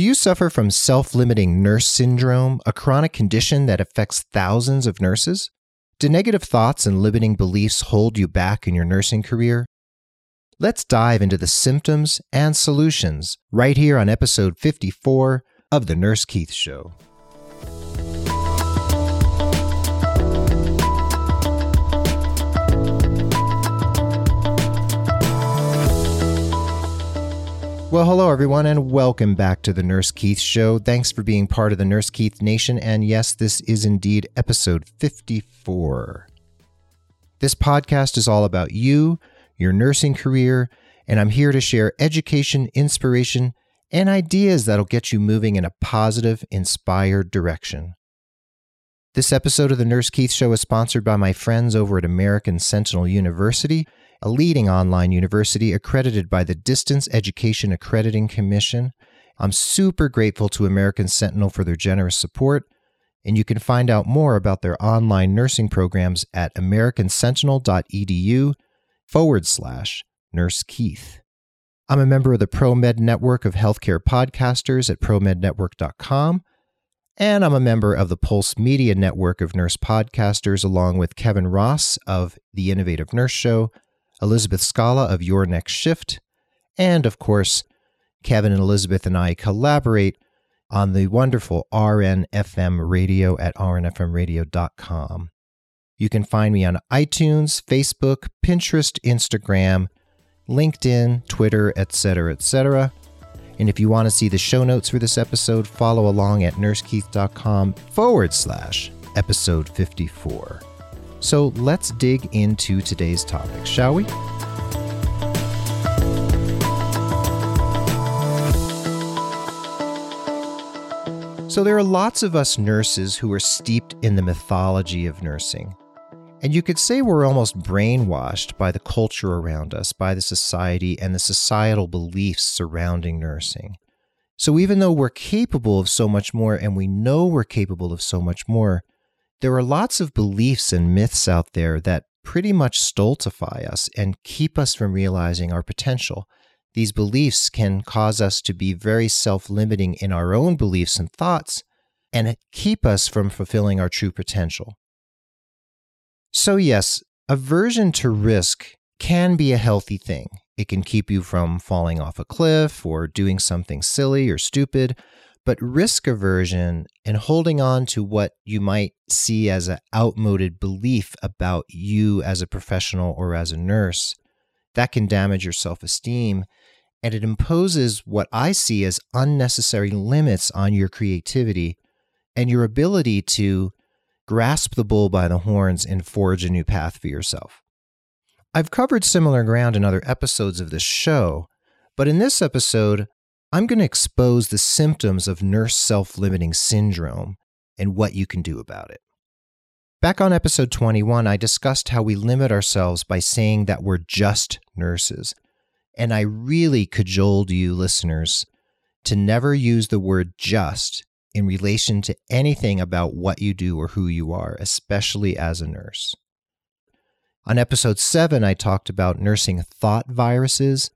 Do you suffer from self limiting nurse syndrome, a chronic condition that affects thousands of nurses? Do negative thoughts and limiting beliefs hold you back in your nursing career? Let's dive into the symptoms and solutions right here on episode 54 of The Nurse Keith Show. Well, hello, everyone, and welcome back to the Nurse Keith Show. Thanks for being part of the Nurse Keith Nation. And yes, this is indeed episode 54. This podcast is all about you, your nursing career, and I'm here to share education, inspiration, and ideas that'll get you moving in a positive, inspired direction. This episode of the Nurse Keith Show is sponsored by my friends over at American Sentinel University a leading online university accredited by the Distance Education Accrediting Commission. I'm super grateful to American Sentinel for their generous support, and you can find out more about their online nursing programs at americansentinel.edu forward slash Nurse Keith. I'm a member of the ProMed Network of Healthcare Podcasters at promednetwork.com, and I'm a member of the Pulse Media Network of Nurse Podcasters, along with Kevin Ross of The Innovative Nurse Show Elizabeth Scala of Your Next Shift, and of course, Kevin and Elizabeth and I collaborate on the wonderful RNFM radio at rnfmradio.com. You can find me on iTunes, Facebook, Pinterest, Instagram, LinkedIn, Twitter, etc., etc. And if you want to see the show notes for this episode, follow along at nursekeith.com forward slash episode 54. So let's dig into today's topic, shall we? So, there are lots of us nurses who are steeped in the mythology of nursing. And you could say we're almost brainwashed by the culture around us, by the society, and the societal beliefs surrounding nursing. So, even though we're capable of so much more and we know we're capable of so much more, there are lots of beliefs and myths out there that pretty much stultify us and keep us from realizing our potential. These beliefs can cause us to be very self limiting in our own beliefs and thoughts and keep us from fulfilling our true potential. So, yes, aversion to risk can be a healthy thing. It can keep you from falling off a cliff or doing something silly or stupid, but risk aversion and holding on to what you might see as an outmoded belief about you as a professional or as a nurse, that can damage your self esteem. And it imposes what I see as unnecessary limits on your creativity and your ability to grasp the bull by the horns and forge a new path for yourself. I've covered similar ground in other episodes of this show, but in this episode, I'm going to expose the symptoms of nurse self limiting syndrome and what you can do about it. Back on episode 21, I discussed how we limit ourselves by saying that we're just nurses. And I really cajoled you, listeners, to never use the word just in relation to anything about what you do or who you are, especially as a nurse. On episode 7, I talked about nursing thought viruses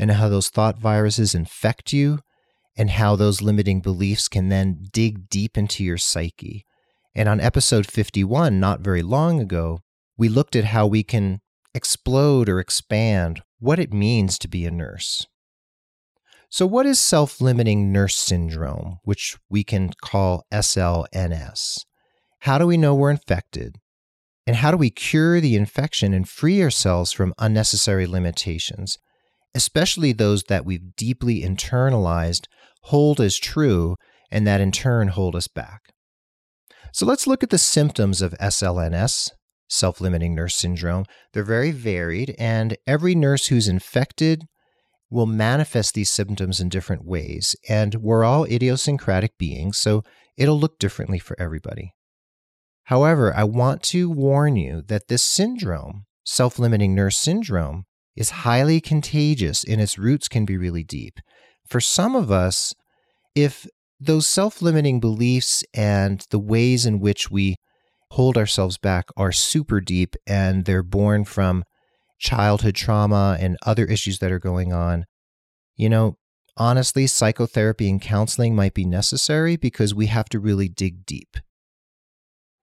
and how those thought viruses infect you and how those limiting beliefs can then dig deep into your psyche. And on episode 51, not very long ago, we looked at how we can explode or expand what it means to be a nurse. So, what is self limiting nurse syndrome, which we can call SLNS? How do we know we're infected? And how do we cure the infection and free ourselves from unnecessary limitations? Especially those that we've deeply internalized, hold as true and that in turn hold us back. So let's look at the symptoms of SLNS, self limiting nurse syndrome. They're very varied, and every nurse who's infected will manifest these symptoms in different ways. And we're all idiosyncratic beings, so it'll look differently for everybody. However, I want to warn you that this syndrome, self limiting nurse syndrome, is highly contagious and its roots can be really deep. For some of us, if those self limiting beliefs and the ways in which we hold ourselves back are super deep and they're born from childhood trauma and other issues that are going on, you know, honestly, psychotherapy and counseling might be necessary because we have to really dig deep.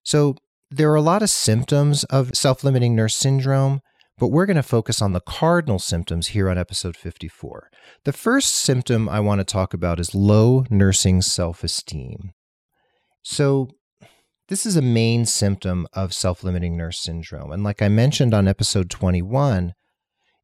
So, there are a lot of symptoms of self limiting nurse syndrome, but we're going to focus on the cardinal symptoms here on episode 54. The first symptom I want to talk about is low nursing self esteem. So, this is a main symptom of self limiting nurse syndrome. And like I mentioned on episode 21,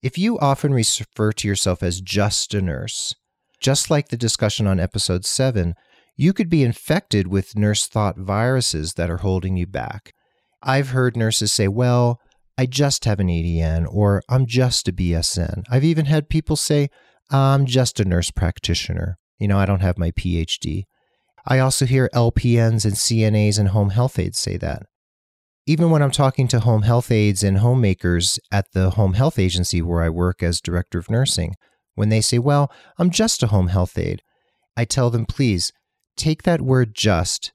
if you often refer to yourself as just a nurse, just like the discussion on episode 7, you could be infected with nurse thought viruses that are holding you back. I've heard nurses say, Well, I just have an ADN, or I'm just a BSN. I've even had people say, I'm just a nurse practitioner. You know, I don't have my PhD. I also hear LPNs and CNAs and home health aides say that. Even when I'm talking to home health aides and homemakers at the home health agency where I work as director of nursing, when they say, Well, I'm just a home health aide, I tell them, please take that word just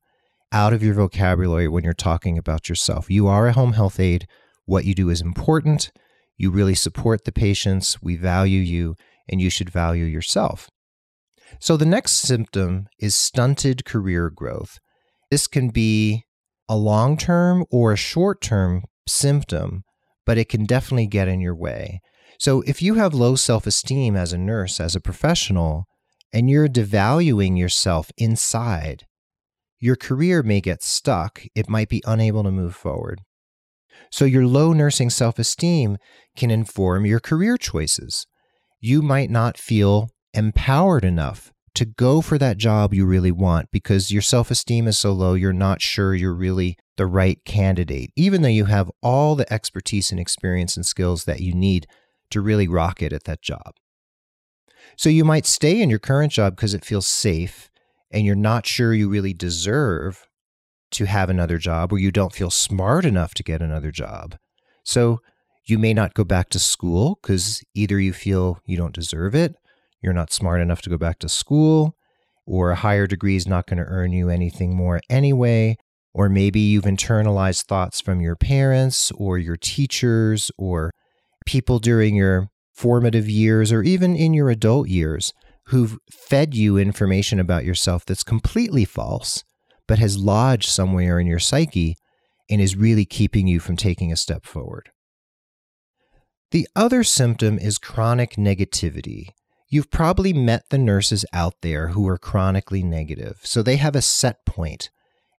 out of your vocabulary when you're talking about yourself. You are a home health aide. What you do is important. You really support the patients. We value you, and you should value yourself. So the next symptom is stunted career growth. This can be a long term or a short term symptom, but it can definitely get in your way. So if you have low self esteem as a nurse, as a professional, and you're devaluing yourself inside, your career may get stuck. It might be unable to move forward. So, your low nursing self esteem can inform your career choices. You might not feel empowered enough to go for that job you really want because your self esteem is so low, you're not sure you're really the right candidate, even though you have all the expertise and experience and skills that you need to really rock it at that job. So you might stay in your current job because it feels safe and you're not sure you really deserve to have another job or you don't feel smart enough to get another job. So you may not go back to school because either you feel you don't deserve it you're not smart enough to go back to school, or a higher degree is not going to earn you anything more anyway, or maybe you've internalized thoughts from your parents or your teachers or people during your formative years or even in your adult years who've fed you information about yourself that's completely false, but has lodged somewhere in your psyche and is really keeping you from taking a step forward. The other symptom is chronic negativity. You've probably met the nurses out there who are chronically negative. So they have a set point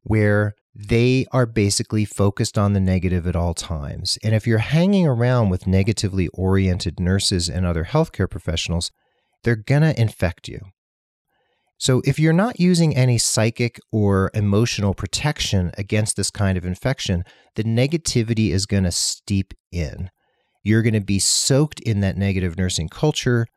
where they are basically focused on the negative at all times. And if you're hanging around with negatively oriented nurses and other healthcare professionals, they're going to infect you. So, if you're not using any psychic or emotional protection against this kind of infection, the negativity is going to steep in. You're going to be soaked in that negative nursing culture.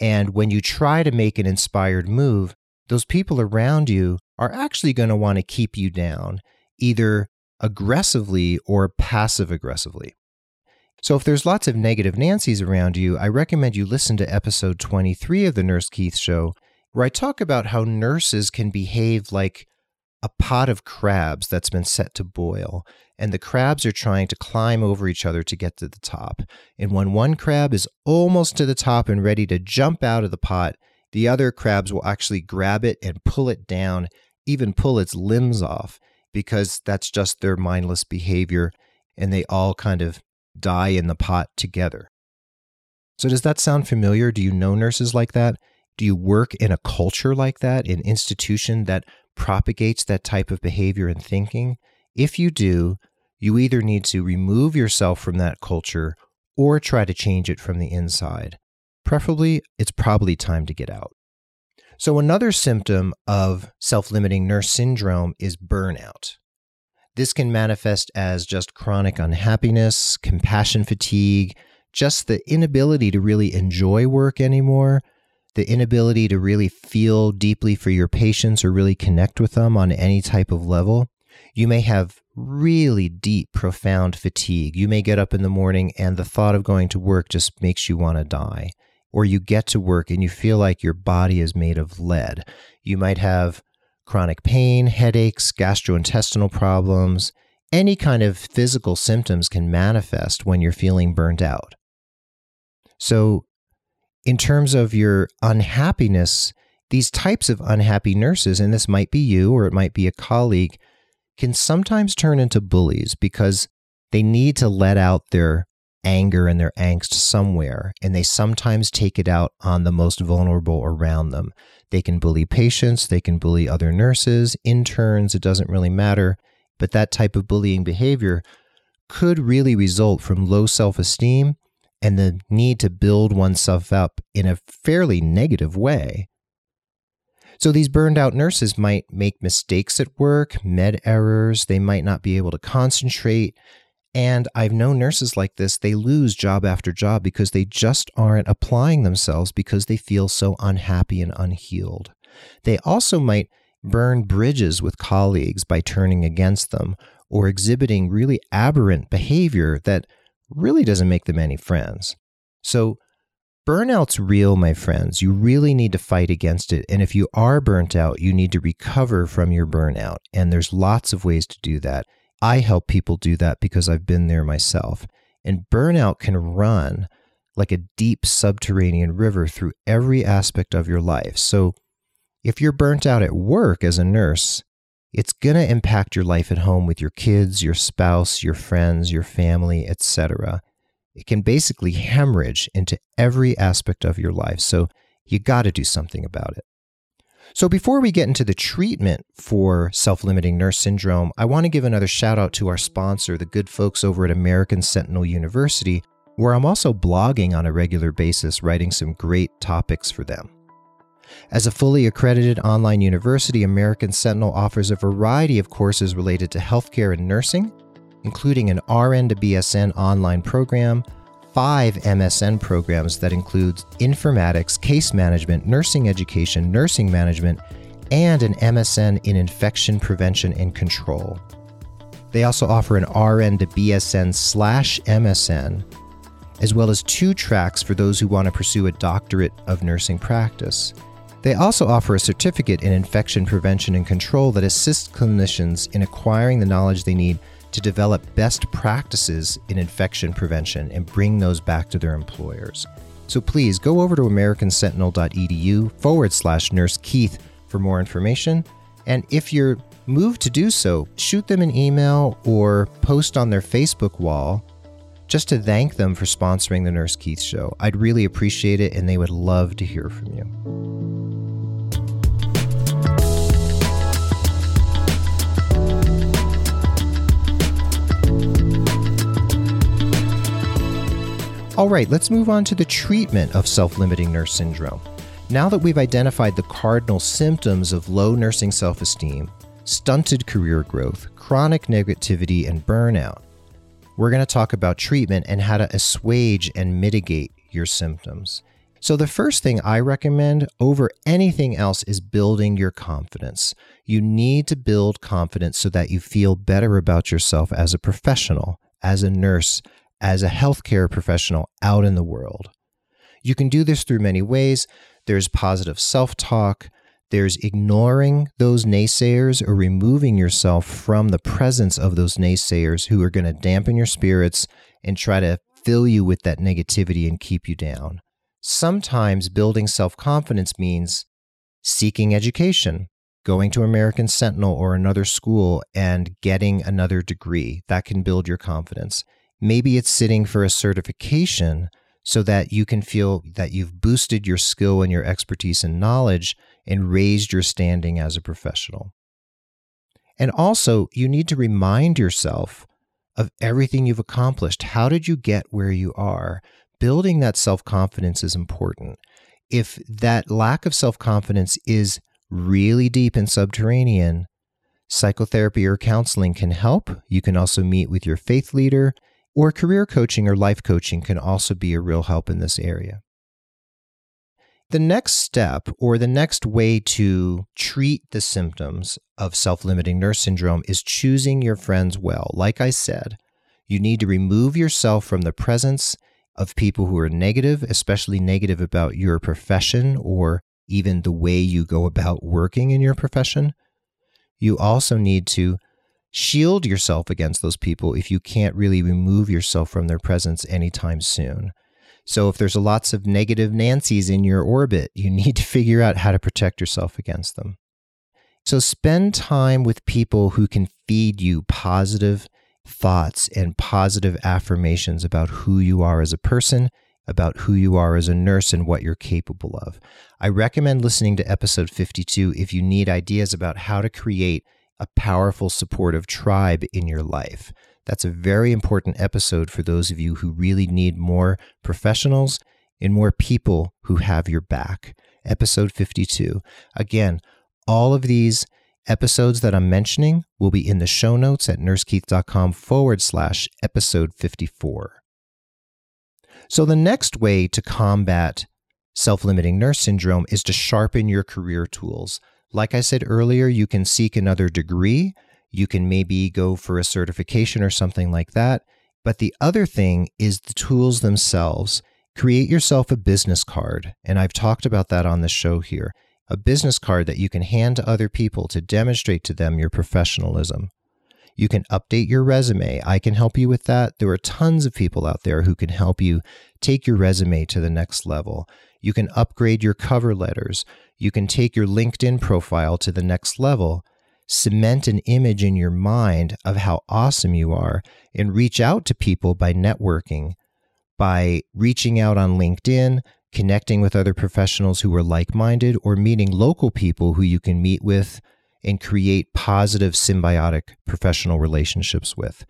And when you try to make an inspired move, those people around you are actually going to want to keep you down, either aggressively or passive aggressively. So, if there's lots of negative Nancy's around you, I recommend you listen to episode 23 of The Nurse Keith Show, where I talk about how nurses can behave like a pot of crabs that's been set to boil and the crabs are trying to climb over each other to get to the top. And when one crab is almost to the top and ready to jump out of the pot, the other crabs will actually grab it and pull it down, even pull its limbs off, because that's just their mindless behavior. And they all kind of die in the pot together. So, does that sound familiar? Do you know nurses like that? Do you work in a culture like that, an institution that propagates that type of behavior and thinking? If you do, you either need to remove yourself from that culture or try to change it from the inside. Preferably, it's probably time to get out. So, another symptom of self limiting nurse syndrome is burnout. This can manifest as just chronic unhappiness, compassion fatigue, just the inability to really enjoy work anymore, the inability to really feel deeply for your patients or really connect with them on any type of level. You may have really deep, profound fatigue. You may get up in the morning and the thought of going to work just makes you want to die. Or you get to work and you feel like your body is made of lead. You might have chronic pain, headaches, gastrointestinal problems. Any kind of physical symptoms can manifest when you're feeling burnt out. So, In terms of your unhappiness, these types of unhappy nurses, and this might be you or it might be a colleague, can sometimes turn into bullies because they need to let out their anger and their angst somewhere, and they sometimes take it out on the most vulnerable around them. They can bully patients, they can bully other nurses, interns, it doesn't really matter. But that type of bullying behavior could really result from low self esteem and the need to build oneself up in a fairly negative way. So these burned out nurses might make mistakes at work, med errors, they might not be able to concentrate. And I've known nurses like this, they lose job after job because they just aren't applying themselves because they feel so unhappy and unhealed. They also might burn bridges with colleagues by turning against them or exhibiting really aberrant behavior that really doesn't make them any friends. So, burnout's real, my friends. You really need to fight against it. And if you are burnt out, you need to recover from your burnout. And there's lots of ways to do that. I help people do that because I've been there myself. And burnout can run like a deep subterranean river through every aspect of your life. So, if you're burnt out at work as a nurse, it's going to impact your life at home with your kids, your spouse, your friends, your family, etc. It can basically hemorrhage into every aspect of your life. So you got to do something about it. So before we get into the treatment for self-limiting nurse syndrome, I want to give another shout out to our sponsor, the good folks over at American Sentinel University, where I'm also blogging on a regular basis writing some great topics for them. As a fully accredited online university, American Sentinel offers a variety of courses related to healthcare and nursing, including an RN to BSN online program, five MSN programs that include informatics, case management, nursing education, nursing management, and an MSN in infection prevention and control. They also offer an RN to BSN slash MSN, as well as two tracks for those who want to pursue a doctorate of nursing practice. They also offer a certificate in infection prevention and control that assists clinicians in acquiring the knowledge they need to develop best practices in infection prevention and bring those back to their employers. So please go over to americansentinel.edu forward slash nurse Keith for more information. And if you're moved to do so, shoot them an email or post on their Facebook wall just to thank them for sponsoring the Nurse Keith Show. I'd really appreciate it and they would love to hear from you. All right, let's move on to the treatment of self limiting nurse syndrome. Now that we've identified the cardinal symptoms of low nursing self esteem, stunted career growth, chronic negativity, and burnout, we're going to talk about treatment and how to assuage and mitigate your symptoms. So, the first thing I recommend over anything else is building your confidence. You need to build confidence so that you feel better about yourself as a professional, as a nurse, as a healthcare professional out in the world. You can do this through many ways. There's positive self talk, there's ignoring those naysayers or removing yourself from the presence of those naysayers who are going to dampen your spirits and try to fill you with that negativity and keep you down. Sometimes building self confidence means seeking education, going to American Sentinel or another school and getting another degree. That can build your confidence. Maybe it's sitting for a certification so that you can feel that you've boosted your skill and your expertise and knowledge and raised your standing as a professional. And also, you need to remind yourself of everything you've accomplished. How did you get where you are? Building that self confidence is important. If that lack of self confidence is really deep and subterranean, psychotherapy or counseling can help. You can also meet with your faith leader or career coaching or life coaching can also be a real help in this area. The next step, or the next way to treat the symptoms of self limiting nurse syndrome, is choosing your friends well. Like I said, you need to remove yourself from the presence of people who are negative, especially negative about your profession or even the way you go about working in your profession. You also need to shield yourself against those people if you can't really remove yourself from their presence anytime soon. So if there's lots of negative Nancy's in your orbit, you need to figure out how to protect yourself against them. So spend time with people who can feed you positive thoughts and positive affirmations about who you are as a person, about who you are as a nurse, and what you're capable of. I recommend listening to episode 52 if you need ideas about how to create a powerful, supportive tribe in your life. That's a very important episode for those of you who really need more professionals and more people who have your back. Episode 52. Again, all of these episodes that I'm mentioning will be in the show notes at nursekeith.com forward slash episode 54. So, the next way to combat self limiting nurse syndrome is to sharpen your career tools. Like I said earlier, you can seek another degree you can maybe go for a certification or something like that. But the other thing is the tools themselves. Create yourself a business card. And I've talked about that on the show here. A business card that you can hand to other people to demonstrate to them your professionalism. You can update your resume. I can help you with that. There are tons of people out there who can help you take your resume to the next level. You can upgrade your cover letters. You can take your LinkedIn profile to the next level cement an image in your mind of how awesome you are and reach out to people by networking, by reaching out on LinkedIn, connecting with other professionals who are like minded, or meeting local people who you can meet with and create positive symbiotic professional relationships with.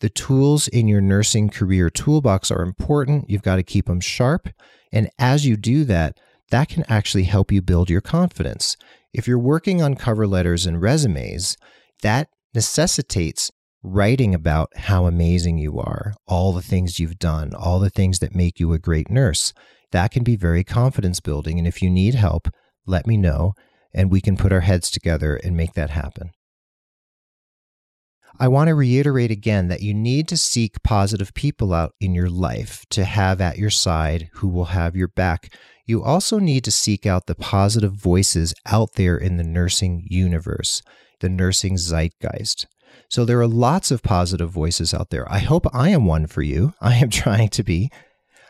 The tools in your nursing career toolbox are important. You've got to keep them sharp. And as you do that, that can actually help you build your confidence. If you're working on cover letters and resumes, that necessitates writing about how amazing you are, all the things you've done, all the things that make you a great nurse. That can be very confidence building. And if you need help, let me know, and we can put our heads together and make that happen. I want to reiterate again that you need to seek positive people out in your life to have at your side who will have your back you also need to seek out the positive voices out there in the nursing universe, the nursing zeitgeist. So there are lots of positive voices out there. I hope I am one for you. I am trying to be.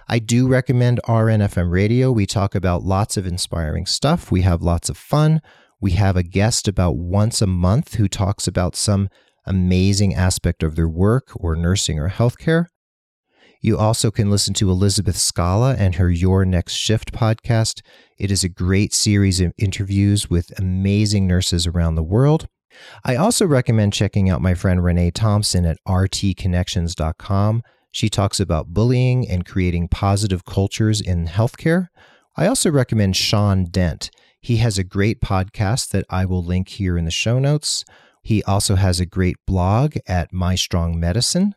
I do recommend RNFM radio. We talk about lots of inspiring stuff. We have lots of fun. We have a guest about once a month who talks about some amazing aspect of their work or nursing or healthcare. You also can listen to Elizabeth Scala and her Your Next Shift podcast. It is a great series of interviews with amazing nurses around the world. I also recommend checking out my friend Renee Thompson at rtconnections.com. She talks about bullying and creating positive cultures in healthcare. I also recommend Sean Dent. He has a great podcast that I will link here in the show notes. He also has a great blog at My Strong Medicine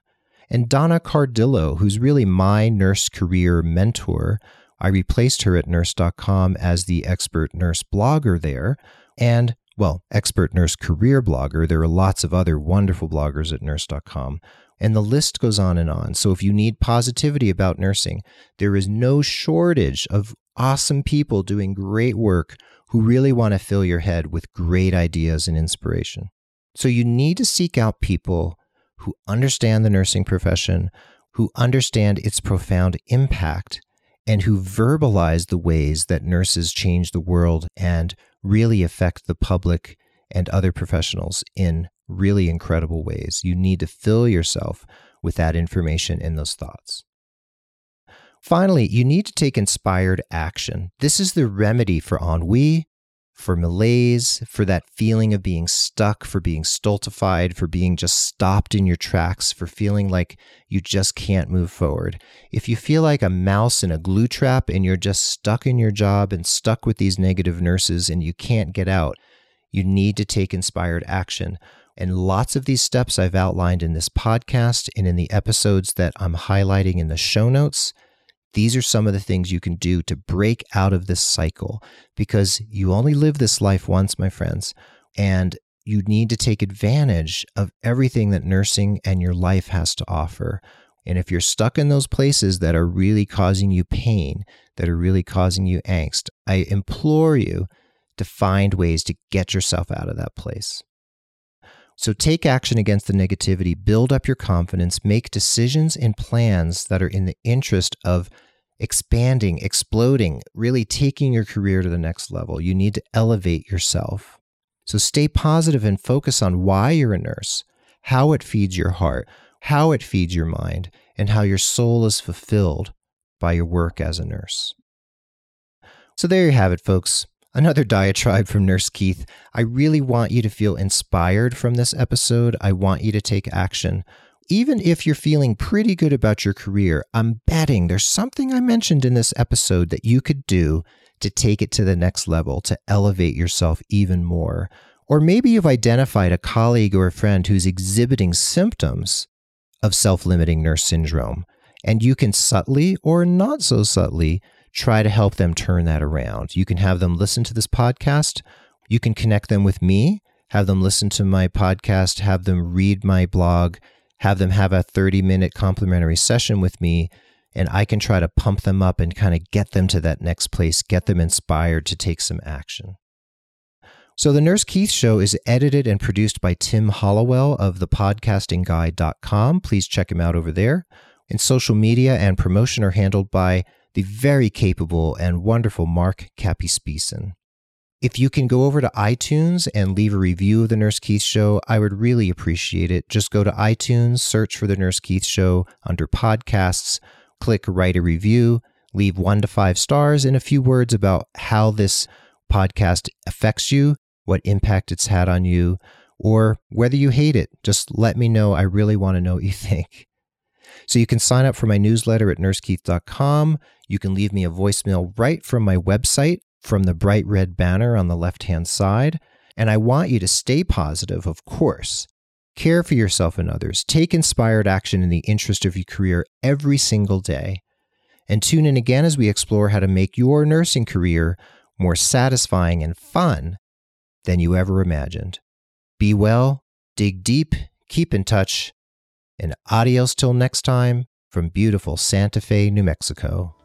and Donna Cardillo, who's really my nurse career mentor. I replaced her at nurse.com as the expert nurse blogger there. And, well, expert nurse career blogger. There are lots of other wonderful bloggers at nurse.com. And the list goes on and on. So if you need positivity about nursing, there is no shortage of awesome people doing great work who really want to fill your head with great ideas and inspiration. So you need to seek out people who understand the nursing profession, who understand its profound impact, and who verbalize the ways that nurses change the world and really affect the public and other professionals in really incredible ways. You need to fill yourself with that information and those thoughts. Finally, you need to take inspired action. This is the remedy for ennui, for malaise, for that feeling of being stuck, for being stultified, for being just stopped in your tracks, for feeling like you just can't move forward. If you feel like a mouse in a glue trap and you're just stuck in your job and stuck with these negative nurses and you can't get out, you need to take inspired action. And lots of these steps I've outlined in this podcast and in the episodes that I'm highlighting in the show notes. These are some of the things you can do to break out of this cycle because you only live this life once, my friends, and you need to take advantage of everything that nursing and your life has to offer. And if you're stuck in those places that are really causing you pain, that are really causing you angst, I implore you to find ways to get yourself out of that place. So take action against the negativity, build up your confidence, make decisions and plans that are in the interest of expanding, exploding, really taking your career to the next level. You need to elevate yourself. So stay positive and focus on why you're a nurse, how it feeds your heart, how it feeds your mind, and how your soul is fulfilled by your work as a nurse. So there you have it, folks. Another diatribe from Nurse Keith. I really want you to feel inspired from this episode. I want you to take action. Even if you're feeling pretty good about your career, I'm betting there's something I mentioned in this episode that you could do to take it to the next level, to elevate yourself even more. Or maybe you've identified a colleague or a friend who's exhibiting symptoms of self limiting nurse syndrome, and you can subtly or not so subtly try to help them turn that around. You can have them listen to this podcast. You can connect them with me, have them listen to my podcast, have them read my blog, have them have a 30 minute complimentary session with me. And I can try to pump them up and kind of get them to that next place, get them inspired to take some action. So, the Nurse Keith Show is edited and produced by Tim Hollowell of thepodcastingguide.com. Please check him out over there. And social media and promotion are handled by the very capable and wonderful Mark Capispisen. If you can go over to iTunes and leave a review of The Nurse Keith Show, I would really appreciate it. Just go to iTunes, search for The Nurse Keith Show under podcasts, click write a review, leave one to five stars, and a few words about how this podcast affects you, what impact it's had on you, or whether you hate it. Just let me know. I really want to know what you think. So you can sign up for my newsletter at nursekeith.com. You can leave me a voicemail right from my website from the bright red banner on the left hand side. And I want you to stay positive, of course. Care for yourself and others. Take inspired action in the interest of your career every single day. And tune in again as we explore how to make your nursing career more satisfying and fun than you ever imagined. Be well, dig deep, keep in touch, and adios till next time from beautiful Santa Fe, New Mexico.